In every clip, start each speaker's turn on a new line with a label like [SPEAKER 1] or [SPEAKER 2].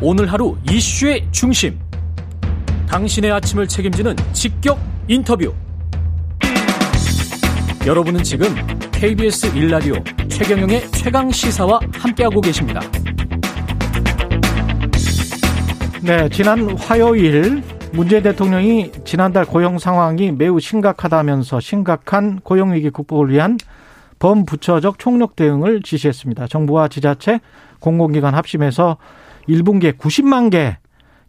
[SPEAKER 1] 오늘 하루 이슈의 중심. 당신의 아침을 책임지는 직격 인터뷰. 여러분은 지금 KBS 일라디오 최경영의 최강 시사와 함께하고 계십니다.
[SPEAKER 2] 네, 지난 화요일 문재인 대통령이 지난달 고용 상황이 매우 심각하다면서 심각한 고용 위기 극복을 위한 범부처적 총력 대응을 지시했습니다. 정부와 지자체, 공공기관 합심해서 1분기에 90만 개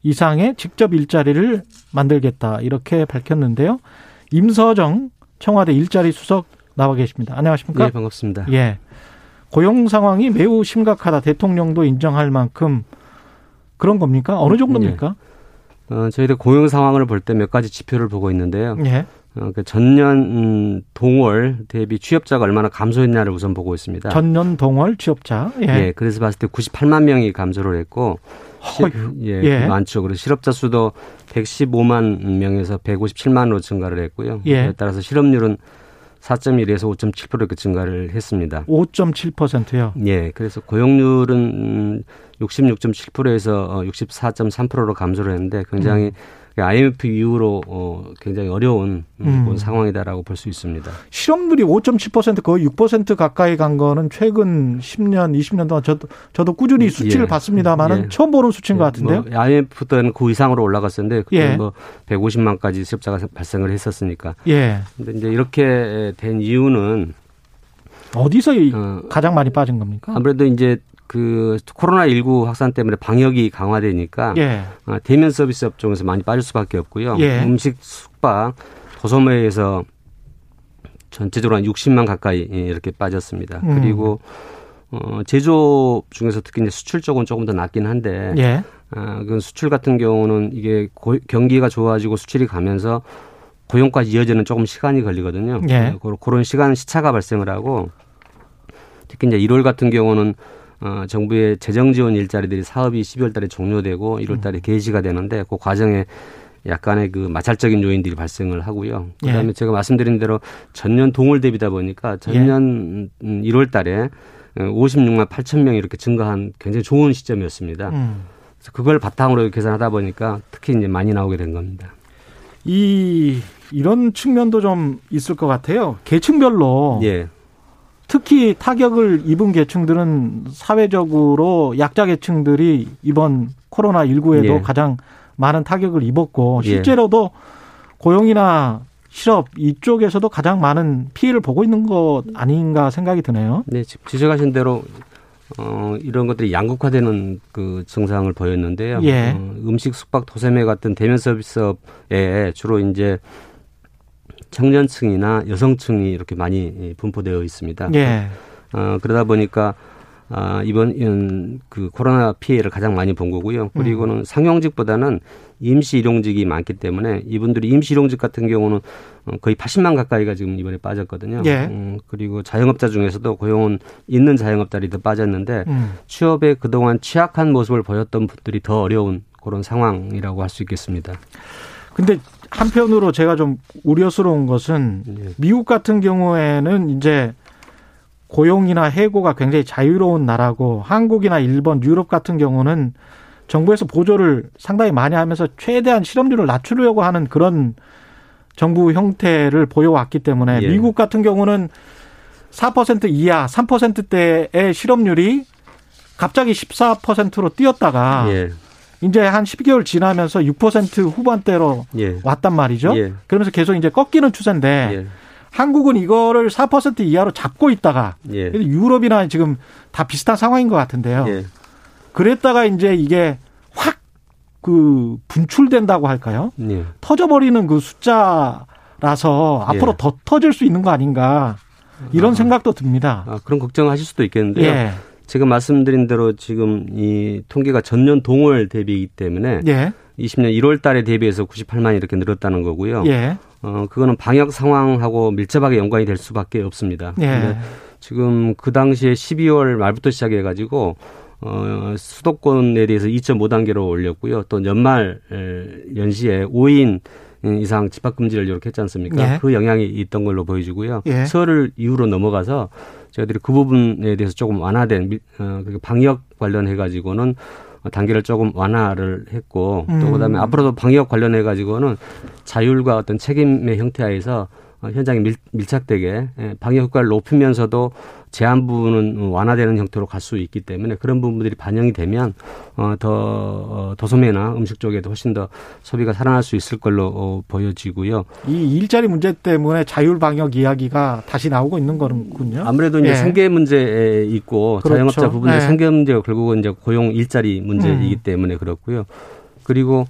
[SPEAKER 2] 이상의 직접 일자리를 만들겠다 이렇게 밝혔는데요. 임서정 청와대 일자리 수석 나와 계십니다. 안녕하십니까?
[SPEAKER 3] 네, 반갑습니다.
[SPEAKER 2] 예. 고용 상황이 매우 심각하다. 대통령도 인정할 만큼 그런 겁니까? 어느 정도입니까?
[SPEAKER 3] 네. 어, 저희들 고용 상황을 볼 때 몇 가지 지표를 보고 있는데요.
[SPEAKER 2] 예.
[SPEAKER 3] 어, 그 전년 음, 동월 대비 취업자가 얼마나 감소했냐를 우선 보고 있습니다.
[SPEAKER 2] 전년 동월 취업자. 예.
[SPEAKER 3] 예 그래서 봤을 때 98만 명이 감소를 했고, 시, 예, 예, 많죠. 그래서 실업자 수도 115만 명에서 157만으로 증가를 했고요.
[SPEAKER 2] 예.
[SPEAKER 3] 따라서 실업률은 4.1에서 5.7% 이렇게 증가를 했습니다.
[SPEAKER 2] 5.7%요?
[SPEAKER 3] 예. 그래서 고용률은 66.7%에서 64.3%로 감소를 했는데 굉장히 음. IMF 이후로 어, 굉장히 어려운 음. 상황이다라고 볼 수 있습니다.
[SPEAKER 2] 실업률이 5.7% 거의 6% 가까이 간 거는 최근 10년, 20년 동안 저도 저도 꾸준히 수치를 예. 봤습니다만은 예. 처음 보는 수치인 예. 것 같은데요.
[SPEAKER 3] 뭐 IMF 때는 그 이상으로 올라갔었는데 그때 예. 뭐 150만까지 실업자가 발생을 했었으니까.
[SPEAKER 2] 예.
[SPEAKER 3] 근데 이제 이렇게 된 이유는
[SPEAKER 2] 어디서 어, 가장 많이 빠진 겁니까?
[SPEAKER 3] 아무래도 이제 그 코로나 19 확산 때문에 방역이 강화되니까
[SPEAKER 2] 예.
[SPEAKER 3] 어, 대면 서비스 업종에서 많이 빠질 수밖에 없고요.
[SPEAKER 2] 예.
[SPEAKER 3] 음식, 숙박, 도소매에서 전체적으로 한 60만 가까이 이렇게 빠졌습니다. 음. 그리고 어, 제조업 중에서 특히 이제 수출 쪽은 조금 더 낫긴 한데
[SPEAKER 2] 예.
[SPEAKER 3] 아, 그 수출 같은 경우는 이게 고, 경기가 좋아지고 수출이 가면서 고용까지 이어지는 조금 시간이 걸리거든요.
[SPEAKER 2] 예.
[SPEAKER 3] 그런 시간 시차가 발생을 하고 특히 이제 1월 같은 경우는 어, 정부의 재정 지원 일자리들이 사업이 12월 달에 종료되고 1월 달에 음. 개시가 되는데 그 과정에 약간의 그 마찰적인 요인들이 발생을 하고요. 그다음에 예. 제가 말씀드린 대로 전년 동월 대비다 보니까 전년 예. 1월 음, 달에 56만 8천 명이 이렇게 증가한 굉장히 좋은 시점이었습니다. 음. 그래서 그걸 바탕으로 계산하다 보니까 특히 이제 많이 나오게 된 겁니다.
[SPEAKER 2] 이 이런 측면도 좀 있을 것 같아요. 계층별로
[SPEAKER 3] 예.
[SPEAKER 2] 특히 타격을 입은 계층들은 사회적으로 약자 계층들이 이번 코로나 19에도 예. 가장 많은 타격을 입었고 예. 실제로도 예. 고용이나 실업 이쪽에서도 가장 많은 피해를 보고 있는 것 아닌가 생각이 드네요.
[SPEAKER 3] 네, 지적하신 대로 어, 이런 것들이 양극화되는 그 증상을 보였는데요.
[SPEAKER 2] 예.
[SPEAKER 3] 어, 음식, 숙박, 도세매 같은 대면 서비스업에 주로 이제 청년층이나 여성층이 이렇게 많이 분포되어 있습니다.
[SPEAKER 2] 예.
[SPEAKER 3] 어, 그러다 보니까 아, 이번 그 코로나 피해를 가장 많이 본 거고요. 그리고는 음. 상용직보다는 임시 일용직이 많기 때문에 이분들이 임시 일용직 같은 경우는 어, 거의 80만 가까이가 지금 이번에 빠졌거든요.
[SPEAKER 2] 예.
[SPEAKER 3] 음, 그리고 자영업자 중에서도 고용은 있는 자영업자들이 더 빠졌는데
[SPEAKER 2] 음.
[SPEAKER 3] 취업에 그동안 취약한 모습을 보였던 분들이 더 어려운 그런 상황이라고 할 수 있겠습니다.
[SPEAKER 2] 근데 한편으로 제가 좀 우려스러운 것은 네. 미국 같은 경우에는 이제 고용이나 해고가 굉장히 자유로운 나라고 한국이나 일본, 유럽 같은 경우는 정부에서 보조를 상당히 많이 하면서 최대한 실업률을 낮추려고 하는 그런 정부 형태를 보여왔기 때문에 예. 미국 같은 경우는 4% 이하, 3%대의 실업률이 갑자기 14%로 뛰었다가
[SPEAKER 3] 예.
[SPEAKER 2] 이제 한 12개월 지나면서 6% 후반대로
[SPEAKER 3] 예.
[SPEAKER 2] 왔단 말이죠.
[SPEAKER 3] 예.
[SPEAKER 2] 그러면서 계속 이제 꺾이는 추세인데
[SPEAKER 3] 예.
[SPEAKER 2] 한국은 이거를 4% 이하로 잡고 있다가
[SPEAKER 3] 예.
[SPEAKER 2] 유럽이나 지금 다 비슷한 상황인 것 같은데요.
[SPEAKER 3] 예.
[SPEAKER 2] 그랬다가 이제 이게 확 그 분출된다고 할까요?
[SPEAKER 3] 예.
[SPEAKER 2] 터져버리는 그 숫자라서 앞으로 더 터질 수 있는 거 아닌가 이런 아, 생각도 듭니다.
[SPEAKER 3] 아, 그런 걱정하실 수도 있겠는데요.
[SPEAKER 2] 예.
[SPEAKER 3] 지금 말씀드린 대로 지금 이 통계가 전년 동월 대비이기 때문에
[SPEAKER 2] 예.
[SPEAKER 3] 20년 1월 달에 대비해서 98만이 이렇게 늘었다는 거고요.
[SPEAKER 2] 예.
[SPEAKER 3] 어, 그거는 방역 상황하고 밀접하게 연관이 될 수밖에 없습니다.
[SPEAKER 2] 예.
[SPEAKER 3] 지금 그 당시에 12월 말부터 시작해 가지고 어, 수도권에 대해서 2.5단계로 올렸고요. 또 연말 연시에 5인 이상 집합 금지를 이렇게 했지 않습니까?
[SPEAKER 2] 예.
[SPEAKER 3] 그 영향이 있던 걸로 보여지고요.
[SPEAKER 2] 예.
[SPEAKER 3] 설을 이후로 넘어가서 저희들이 그 부분에 대해서 조금 완화된 미- 어, 그 방역 관련해 가지고는 단계를 조금 완화를 했고 또
[SPEAKER 2] 음.
[SPEAKER 3] 그다음에 앞으로도 방역 관련해 가지고는 자율과 어떤 책임의 형태하에서 어, 현장에 밀, 밀착되게 예, 방역 효과를 높이면서도 제한 부분은 완화되는 형태로 갈 수 있기 때문에 그런 부분들이 반영이 되면 어, 더 어, 도소매나 음식 쪽에도 훨씬 더 소비가 살아날 수 있을 걸로 어, 보여지고요.
[SPEAKER 2] 이 일자리 문제 때문에 자율 방역 이야기가 다시 나오고 있는 거군요.
[SPEAKER 3] 아무래도 이제
[SPEAKER 2] 예.
[SPEAKER 3] 생계 문제 있고
[SPEAKER 2] 그렇죠.
[SPEAKER 3] 자영업자 부분의
[SPEAKER 2] 네.
[SPEAKER 3] 생계 문제가 결국은 이제 고용 일자리 문제이기
[SPEAKER 2] 음.
[SPEAKER 3] 때문에 그렇고요. 그리고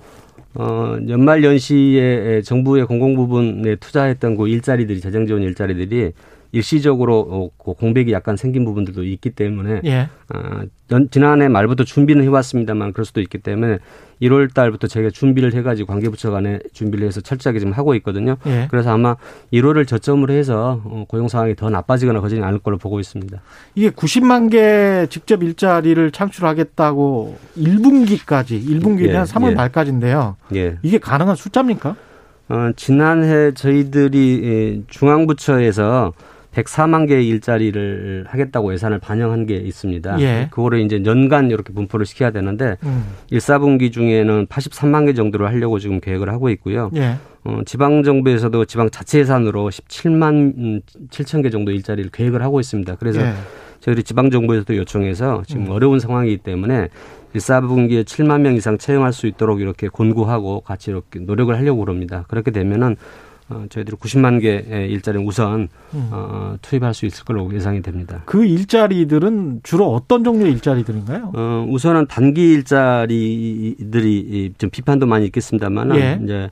[SPEAKER 3] 어 연말 연시에 정부의 공공 부분에 투자했던 그 일자리들이 재정 지원 일자리들이 일시적으로 어, 그 공백이 약간 생긴 부분들도 있기 때문에
[SPEAKER 2] 예.
[SPEAKER 3] 아, 연- 지난해 말부터 준비는 해왔습니다만 그럴 수도 있기 때문에 1월 달부터 저희가 준비를 해가지고 관계부처 간에 준비를 해서 철저하게 지금 하고 있거든요.
[SPEAKER 2] 예.
[SPEAKER 3] 그래서 아마 1월을 저점으로 해서 어, 고용 상황이 더 나빠지거나 그러지는 않을 걸로 보고 있습니다.
[SPEAKER 2] 이게 90만 개 직접 일자리를 창출하겠다고 1분기까지 1분기는
[SPEAKER 3] 예,
[SPEAKER 2] 3월
[SPEAKER 3] 예.
[SPEAKER 2] 말까지인데요.
[SPEAKER 3] 예.
[SPEAKER 2] 이게 가능한 숫자입니까?
[SPEAKER 3] 어, 지난해 저희들이 예, 중앙부처에서 104만 개의 일자리를 하겠다고 예산을 반영한 게 있습니다.
[SPEAKER 2] 예.
[SPEAKER 3] 그거를 이제 연간 이렇게 분포를 시켜야 되는데
[SPEAKER 2] 음.
[SPEAKER 3] 1, 4분기 중에는 83만 개 정도를 하려고 지금 계획을 하고 있고요.
[SPEAKER 2] 예.
[SPEAKER 3] 어, 지방 정부에서도 지방 자체 예산으로 17만 7천 개 정도 일자리를 계획을 하고 있습니다. 그래서
[SPEAKER 2] 예.
[SPEAKER 3] 저희들이 지방 정부에서도 요청해서 지금
[SPEAKER 2] 음.
[SPEAKER 3] 어려운 상황이기 때문에 1, 4분기에 7만 명 이상 채용할 수 있도록 이렇게 권고하고 같이 이렇게 노력을 하려고 그럽니다. 그렇게 되면은 어, 저희들이 90만 개의 일자리 우선
[SPEAKER 2] 음.
[SPEAKER 3] 어, 투입할 수 있을 걸로 예상이 됩니다.
[SPEAKER 2] 그 일자리들은 주로 어떤 종류의 일자리들인가요?
[SPEAKER 3] 어, 우선은 단기 일자리들이 좀 비판도 많이 있겠습니다만은
[SPEAKER 2] 예.
[SPEAKER 3] 이제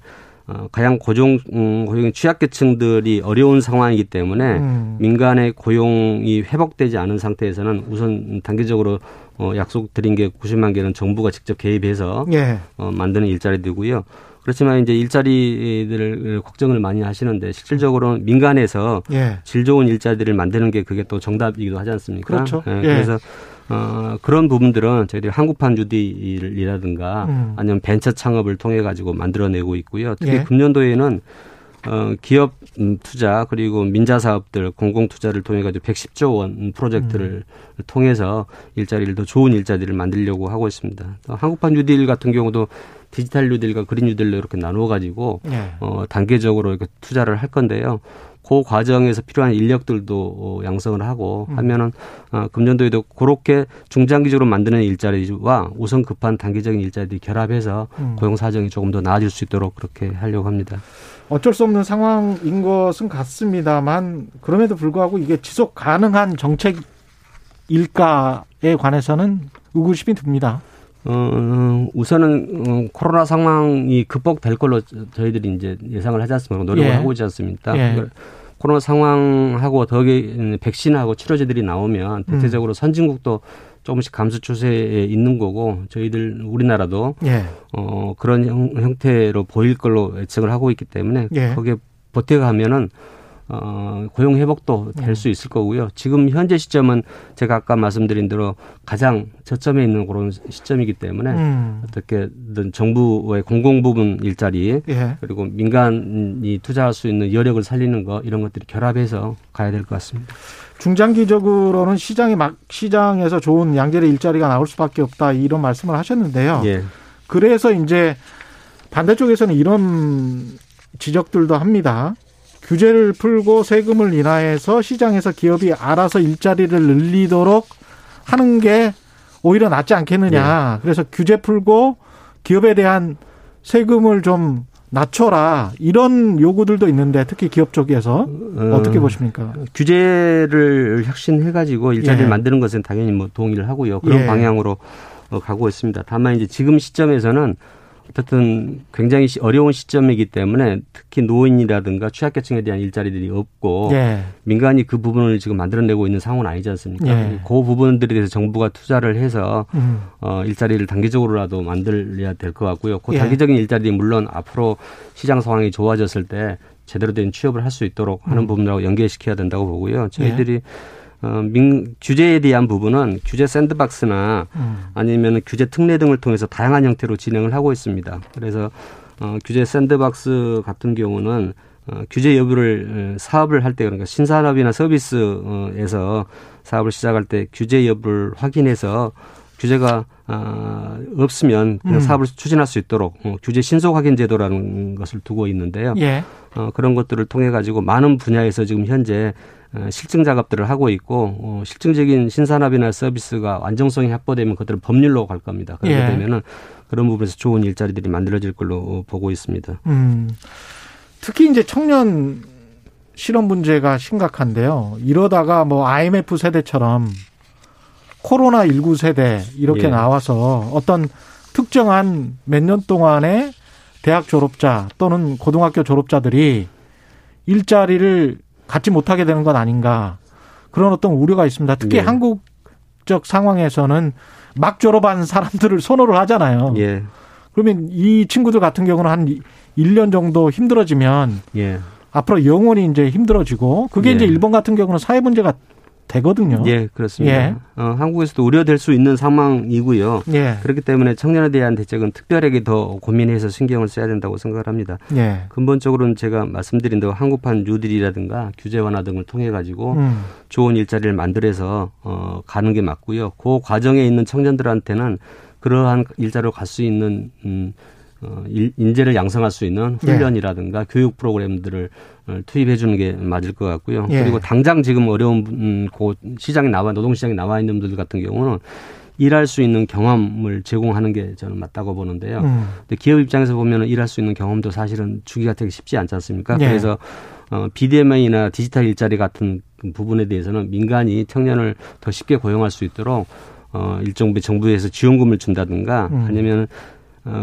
[SPEAKER 3] 어, 가장 고종 음, 고용 취약계층들이 어려운 상황이기 때문에
[SPEAKER 2] 음.
[SPEAKER 3] 민간의 고용이 회복되지 않은 상태에서는 우선 단기적으로 어, 약속 드린 게 90만 개는 정부가 직접 개입해서
[SPEAKER 2] 예.
[SPEAKER 3] 어, 만드는 일자리들고요. 그렇지만 이제 일자리들을 걱정을 많이 하시는데 실질적으로는 민간에서
[SPEAKER 2] 예.
[SPEAKER 3] 질 좋은 일자리들을 만드는 게 그게 또 정답이기도 하지 않습니까?
[SPEAKER 2] 그렇죠.
[SPEAKER 3] 예,
[SPEAKER 2] 예.
[SPEAKER 3] 그래서 어, 그런 부분들은 저희들이 한국판 뉴딜이라든가
[SPEAKER 2] 음.
[SPEAKER 3] 아니면 벤처 창업을 통해 가지고 만들어내고 있고요. 특히
[SPEAKER 2] 예.
[SPEAKER 3] 금년도에는 어, 기업 음, 투자 그리고 민자 사업들 공공 투자를 통해 가지고 110조 원 프로젝트를
[SPEAKER 2] 음.
[SPEAKER 3] 통해서 일자리를 더 좋은 일자리를 만들려고 하고 있습니다. 또 한국판 뉴딜 같은 경우도 디지털 뉴딜과 그린 뉴딜로 이렇게 나누어 가지고
[SPEAKER 2] 예.
[SPEAKER 3] 어, 단계적으로 이렇게 투자를 할 건데요. 그 과정에서 필요한 인력들도 어, 양성을 하고
[SPEAKER 2] 음.
[SPEAKER 3] 하면은 어, 금년도에도 그렇게 중장기적으로 만드는 일자리와 우선 급한 단기적인 일자리들이 결합해서
[SPEAKER 2] 음.
[SPEAKER 3] 고용 사정이 조금 더 나아질 수 있도록 그렇게 하려고 합니다.
[SPEAKER 2] 어쩔 수 없는 상황인 것은 같습니다만 그럼에도 불구하고 이게 지속 가능한 정책일까에 관해서는 의구심이 듭니다.
[SPEAKER 3] 어, 우선은 어, 코로나 상황이 극복될 걸로 저- 저희들이 이제 예상을 하지 않습니까? 노력을
[SPEAKER 2] 예.
[SPEAKER 3] 하고 있지 않습니까?
[SPEAKER 2] 예.
[SPEAKER 3] 코로나 상황하고 더기 백신하고 치료제들이 나오면
[SPEAKER 2] 음.
[SPEAKER 3] 대체적으로 선진국도 조금씩 감소 추세에 있는 거고 저희들 우리나라도
[SPEAKER 2] 예.
[SPEAKER 3] 어, 그런 형, 형태로 보일 걸로 예측을 하고 있기 때문에
[SPEAKER 2] 예.
[SPEAKER 3] 거기에 버텨가면은 어, 고용 회복도 될
[SPEAKER 2] 음.
[SPEAKER 3] 수 있을 거고요. 지금 현재 시점은 제가 아까 말씀드린 대로 가장 저점에 있는 그런 시점이기 때문에
[SPEAKER 2] 음.
[SPEAKER 3] 어떻게든 정부의 공공 부분 일자리
[SPEAKER 2] 예.
[SPEAKER 3] 그리고 민간이 투자할 수 있는 여력을 살리는 거 이런 것들이 결합해서 가야 될 것 같습니다.
[SPEAKER 2] 중장기적으로는 시장에 막 시장에서 좋은 양질의 일자리가 나올 수밖에 없다 이런 말씀을 하셨는데요.
[SPEAKER 3] 예.
[SPEAKER 2] 그래서 이제 반대쪽에서는 이런 지적들도 합니다. 규제를 풀고 세금을 인하해서 시장에서 기업이 알아서 일자리를 늘리도록 하는 게 오히려 낫지 않겠느냐. 그래서 규제 풀고 기업에 대한 세금을 좀 낮춰라. 이런 요구들도 있는데 특히 기업 쪽에서 어떻게 보십니까?
[SPEAKER 3] 규제를 혁신해가지고 일자리를
[SPEAKER 2] 예.
[SPEAKER 3] 만드는 것은 당연히 뭐 동의를 하고요. 그런
[SPEAKER 2] 예.
[SPEAKER 3] 방향으로 어, 가고 있습니다. 다만 이제 지금 시점에서는 어쨌든 굉장히 시- 어려운 시점이기 때문에 특히 노인이라든가 취약계층에 대한 일자리들이 없고
[SPEAKER 2] 예.
[SPEAKER 3] 민간이 그 부분을 지금 만들어내고 있는 상황은 아니지 않습니까?
[SPEAKER 2] 예.
[SPEAKER 3] 그 부분들에 대해서 정부가 투자를 해서
[SPEAKER 2] 음.
[SPEAKER 3] 어, 일자리를 단기적으로라도 만들어야 될 것 같고요. 그
[SPEAKER 2] 예.
[SPEAKER 3] 단기적인 일자리 물론 앞으로 시장 상황이 좋아졌을 때 제대로 된 취업을 할 수 있도록 하는
[SPEAKER 2] 음.
[SPEAKER 3] 부분하고 연계시켜야 된다고 보고요.
[SPEAKER 2] 예.
[SPEAKER 3] 저희들이 어, 민, 규제에 대한 부분은 규제 샌드박스나
[SPEAKER 2] 음.
[SPEAKER 3] 아니면 규제 특례 등을 통해서 다양한 형태로 진행을 하고 있습니다. 그래서 어, 규제 샌드박스 같은 경우는 어, 규제 여부를 어, 사업을 할 때 그러니까 신산업이나 서비스에서 사업을 시작할 때 규제 여부를 확인해서 규제가 아, 없으면 그냥 음. 사업을 추진할 수 있도록 어, 규제 신속 확인 제도라는 것을 두고 있는데요. 예. 어, 그런 것들을 통해 가지고 많은 분야에서 지금 현재 어, 실증 작업들을 하고 있고 어, 실증적인 신산업이나 서비스가 완전성이 확보되면 그들은 법률로 갈 겁니다. 그렇게 예. 되면은 그런 부분에서 좋은 일자리들이 만들어질 걸로 보고 있습니다. 음.
[SPEAKER 2] 특히 이제 청년 실업 문제가 심각한데요. 이러다가 뭐 IMF 세대처럼 코로나 19 세대 이렇게 예. 나와서 어떤 특정한 몇 년 동안의 대학 졸업자 또는 고등학교 졸업자들이 일자리를 갖지 못하게 되는 건 아닌가 그런 어떤 우려가 있습니다. 특히 예. 한국적 상황에서는 막 졸업한 사람들을 선호를 하잖아요. 예. 그러면 이 친구들 같은 경우는 한 1년 정도 힘들어지면 예. 앞으로 영원히 이제 힘들어지고 그게 예. 이제 일본 같은 경우는 사회 문제가 되거든요.
[SPEAKER 3] 예, 그렇습니다. 예. 어, 한국에서도 우려될 수 있는 상황이고요. 예. 그렇기 때문에 청년에 대한 대책은 특별하게 더 고민해서 신경을 써야 된다고 생각을 합니다. 예. 근본적으로는 제가 말씀드린 대로 한국판 뉴딜이라든가 규제 완화 등을 통해 가지고 음. 좋은 일자리를 만들어서 어, 가는 게 맞고요. 그 과정에 있는 청년들한테는 그러한 일자리로 갈 수 있는 음, 어, 인재를 양성할 수 있는 예. 훈련이라든가 예. 교육 프로그램들을 어, 투입해 주는 게 맞을 것 같고요. 예. 그리고 당장 지금 어려운 음, 그 시장에 나와 노동 시장에 나와 있는 분들 같은 경우는 일할 수 있는 경험을 제공하는 게 저는 맞다고 보는데요. 음. 근데 기업 입장에서 보면 일할 수 있는 경험도 사실은 주기가 되게 쉽지 않지 않습니까? 예. 그래서 어, 비대면이나 디지털 일자리 같은 부분에 대해서는 민간이 청년을 더 쉽게 고용할 수 있도록 어, 일정부 정부에서 지원금을 준다든가 음. 아니면 어,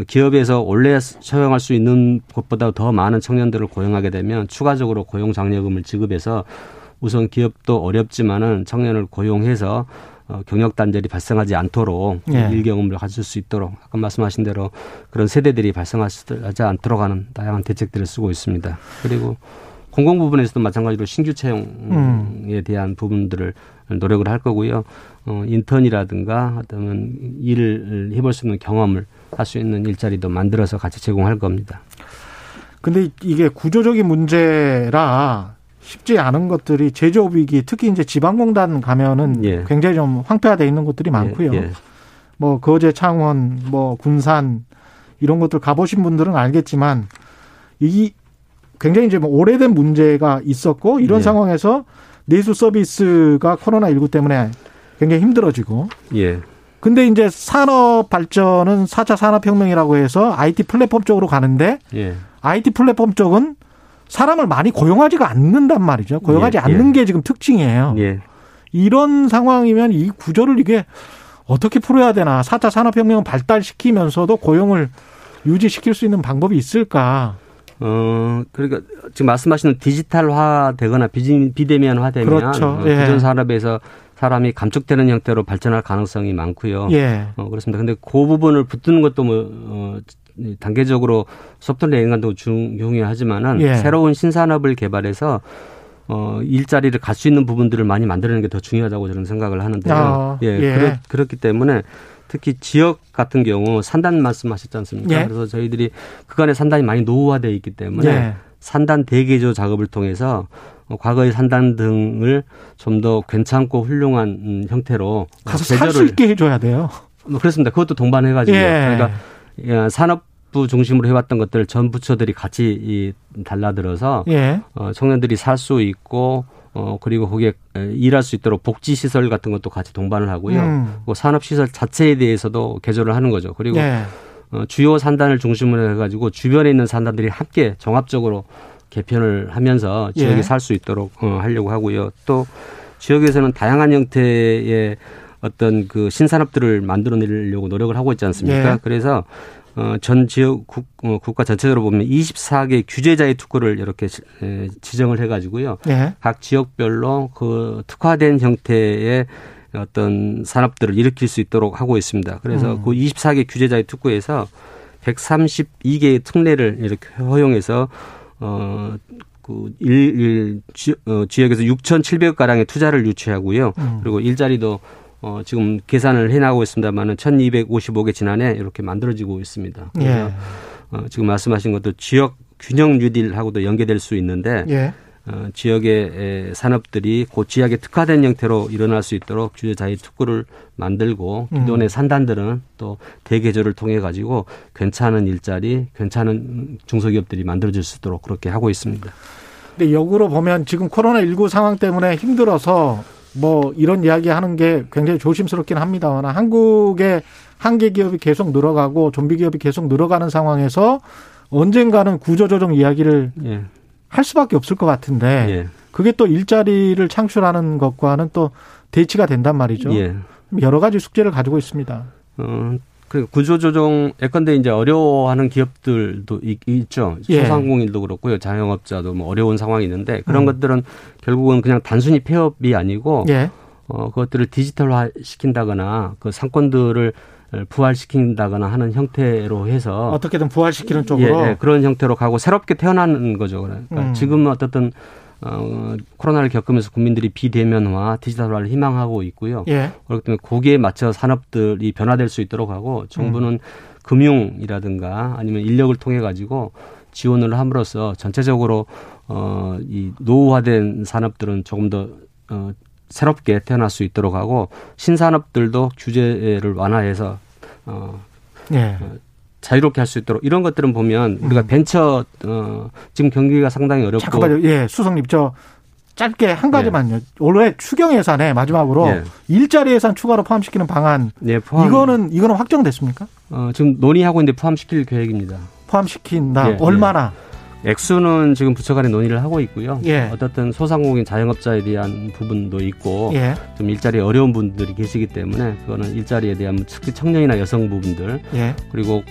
[SPEAKER 3] 기업에서 원래 처용할 수 있는 것보다 더 많은 청년들을 고용하게 되면 추가적으로 고용 장려금을 지급해서 우선 기업도 어렵지만은 청년을 고용해서 어, 경력 단절이 발생하지 않도록 예. 일 경험을 가질 수 있도록 아까 말씀하신 대로 그런 세대들이 발생하지 않도록 하는 다양한 대책들을 쓰고 있습니다. 그리고 공공 부분에서도 마찬가지로 신규 채용에 음. 대한 부분들을 노력을 할 거고요. 어, 인턴이라든가 어떤 일을 해볼 수 있는 경험을 할 수 있는 일자리도 만들어서 같이 제공할 겁니다.
[SPEAKER 2] 근데 이게 구조적인 문제라 쉽지 않은 것들이 제조업 위기 특히 이제 지방공단 가면은 예. 굉장히 좀 황폐화돼 있는 곳들이 많고요. 예. 예. 뭐 거제 창원 뭐 군산 이런 것들 가보신 분들은 알겠지만 이 굉장히 이제 뭐 오래된 문제가 있었고 이런 예. 상황에서 내수 서비스가 코로나 19 때문에 굉장히 힘들어지고. 예. 근데 이제 산업 발전은 4차 산업혁명이라고 해서 IT 플랫폼 쪽으로 가는데 예. IT 플랫폼 쪽은 사람을 많이 고용하지가 않는단 말이죠. 고용하지 예. 않는 예. 게 지금 특징이에요. 예. 이런 상황이면 이 구조를 이게 어떻게 풀어야 되나. 4차 산업혁명을 발달시키면서도 고용을 유지시킬 수 있는 방법이 있을까.
[SPEAKER 3] 어, 그러니까 지금 말씀하시는 디지털화 되거나 비대면화 되면 그렇죠. 어,
[SPEAKER 2] 예.
[SPEAKER 3] 기존 산업에서 사람이 감축되는 형태로 발전할 가능성이 많고요. 예. 어, 그렇습니다. 근데 그 부분을 붙드는 것도 뭐, 어, 단계적으로 소프트웨어 인간도 중요하지만은 예. 새로운 신산업을 개발해서 어, 일자리를 갈 수 있는 부분들을 많이 만들어내는 게 더 중요하다고 저는 생각을 하는데요. 아, 예, 예. 그렇, 그렇기 때문에 특히 지역 같은 경우 산단 말씀하셨지 않습니까? 예. 그래서 저희들이 그간의 산단이 많이 노후화되어 있기 때문에 예. 산단 대개조 작업을 통해서 과거의 산단 등을 좀 더 괜찮고 훌륭한 음, 형태로
[SPEAKER 2] 가서 살 수 있게 해줘야 돼요.
[SPEAKER 3] 뭐 그렇습니다. 그것도 동반해가지고 예. 그러니까 산업 부 중심으로 해왔던 것들 전 부처들이 같이 이 달라들어서 예. 어, 청년들이 살 수 있고 어 그리고 거기에 일할 수 있도록 복지 시설 같은 것도 같이 동반을 하고요. 음. 그 산업 시설 자체에 대해서도 개조를 하는 거죠. 그리고 예. 어, 주요 산단을 중심으로 해가지고 주변에 있는 산단들이 함께 종합적으로 개편을 하면서 지역에 예. 살수 있도록 어, 하려고 하고요. 또 지역에서는 다양한 형태의 어떤 그 신산업들을 만들어내려고 노력을 하고 있지 않습니까? 예. 그래서 어, 전 지역 국, 어, 국가 전체적으로 보면 24개 규제자의 특구를 이렇게 에, 지정을 해가지고요. 예. 각 지역별로 그 특화된 형태의 어떤 산업들을 일으킬 수 있도록 하고 있습니다. 그래서 음. 그 24개 규제자의 특구에서 132개의 특례를 이렇게 허용해서 어, 그 일, 일, 지, 어, 지역에서 6,700억 가량의 투자를 유치하고요. 음. 그리고 일자리도 어, 지금 계산을 해 나가고 있습니다만은 1,255개 지난해 이렇게 만들어지고 있습니다. 그래서 예. 어, 지금 말씀하신 것도 지역 균형 뉴딜하고도 연계될 수 있는데
[SPEAKER 2] 예.
[SPEAKER 3] 어, 지역의 산업들이 그 지역에 특화된 형태로 일어날 수 있도록 주요 자유 특구를 만들고
[SPEAKER 2] 음.
[SPEAKER 3] 기존의 산단들은 또 대개조를 통해 가지고 괜찮은 일자리, 괜찮은 중소기업들이 만들어질 수 있도록 그렇게 하고 있습니다.
[SPEAKER 2] 근데 역으로 보면 지금 코로나 19 상황 때문에 힘들어서 뭐 이런 이야기 하는 게 굉장히 조심스럽긴 합니다만 한국의 한계 기업이 계속 늘어가고 좀비 기업이 계속 늘어가는 상황에서 언젠가는 구조조정 이야기를
[SPEAKER 3] 예.
[SPEAKER 2] 할 수밖에 없을 것 같은데
[SPEAKER 3] 예.
[SPEAKER 2] 그게 또 일자리를 창출하는 것과는 또 대치가 된단 말이죠.
[SPEAKER 3] 예.
[SPEAKER 2] 여러 가지 숙제를 가지고 있습니다.
[SPEAKER 3] 어, 그 구조조정 예컨대 이제 어려워하는 기업들도 있, 있죠.
[SPEAKER 2] 예.
[SPEAKER 3] 소상공인도 그렇고요. 자영업자도 뭐 어려운 상황이 있는데 그런
[SPEAKER 2] 음.
[SPEAKER 3] 것들은 결국은 그냥 단순히 폐업이 아니고
[SPEAKER 2] 예.
[SPEAKER 3] 어, 그것들을 디지털화 시킨다거나 그 상권들을 부활시킨다거나 하는 형태로 해서
[SPEAKER 2] 어떻게든 부활시키는 쪽으로
[SPEAKER 3] 예, 예, 그런 형태로 가고 새롭게 태어나는 거죠. 그러니까
[SPEAKER 2] 음.
[SPEAKER 3] 지금 어떻든 어, 코로나를 겪으면서 국민들이 비대면화, 디지털화를 희망하고 있고요.
[SPEAKER 2] 예.
[SPEAKER 3] 그렇기 때문에 거기에 맞춰 산업들이 변화될 수 있도록 하고 정부는
[SPEAKER 2] 음.
[SPEAKER 3] 금융이라든가 아니면 인력을 통해 가지고 지원을 함으로써 전체적으로 어, 이 노후화된 산업들은 조금 더 어, 새롭게 태어날 수 있도록 하고 신산업들도 규제를 완화해서 어,
[SPEAKER 2] 예.
[SPEAKER 3] 자유롭게 할 수 있도록 이런 것들은 보면 우리가
[SPEAKER 2] 음.
[SPEAKER 3] 벤처 어, 지금 경기가 상당히 어렵고
[SPEAKER 2] 잠깐만요. 예, 수석님 저 짧게 한 가지만요. 올해 추경 예산에 마지막으로
[SPEAKER 3] 예.
[SPEAKER 2] 일자리 예산 추가로 포함시키는 방안
[SPEAKER 3] 네, 포함,
[SPEAKER 2] 이거는 이거는 확정됐습니까?
[SPEAKER 3] 어, 지금 논의하고 있는데 포함시킬 계획입니다.
[SPEAKER 2] 포함시킨다.
[SPEAKER 3] 예,
[SPEAKER 2] 얼마나?
[SPEAKER 3] 액수는 지금 부처 간에 논의를 하고 있고요.
[SPEAKER 2] 예.
[SPEAKER 3] 어떻든 소상공인 자영업자에 대한 부분도 있고
[SPEAKER 2] 예.
[SPEAKER 3] 좀 일자리 어려운 분들이 계시기 때문에 그거는 일자리에 대한 특히 청년이나 여성 부분들
[SPEAKER 2] 예.
[SPEAKER 3] 그리고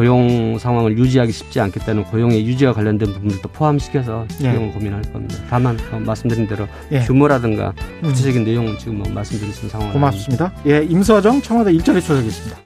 [SPEAKER 3] 고용 상황을 유지하기 쉽지 않기 때문에 고용의 유지와 관련된 부분들도 포함시켜서
[SPEAKER 2] 예.
[SPEAKER 3] 수용을 고민할 겁니다. 다만 어, 말씀드린 대로
[SPEAKER 2] 예.
[SPEAKER 3] 규모라든가
[SPEAKER 2] 음.
[SPEAKER 3] 구체적인 내용은 지금 뭐 말씀드릴 수 있는 상황은
[SPEAKER 2] 고맙습니다. 예, 임서정 청와대 일자리 수석이었습니다.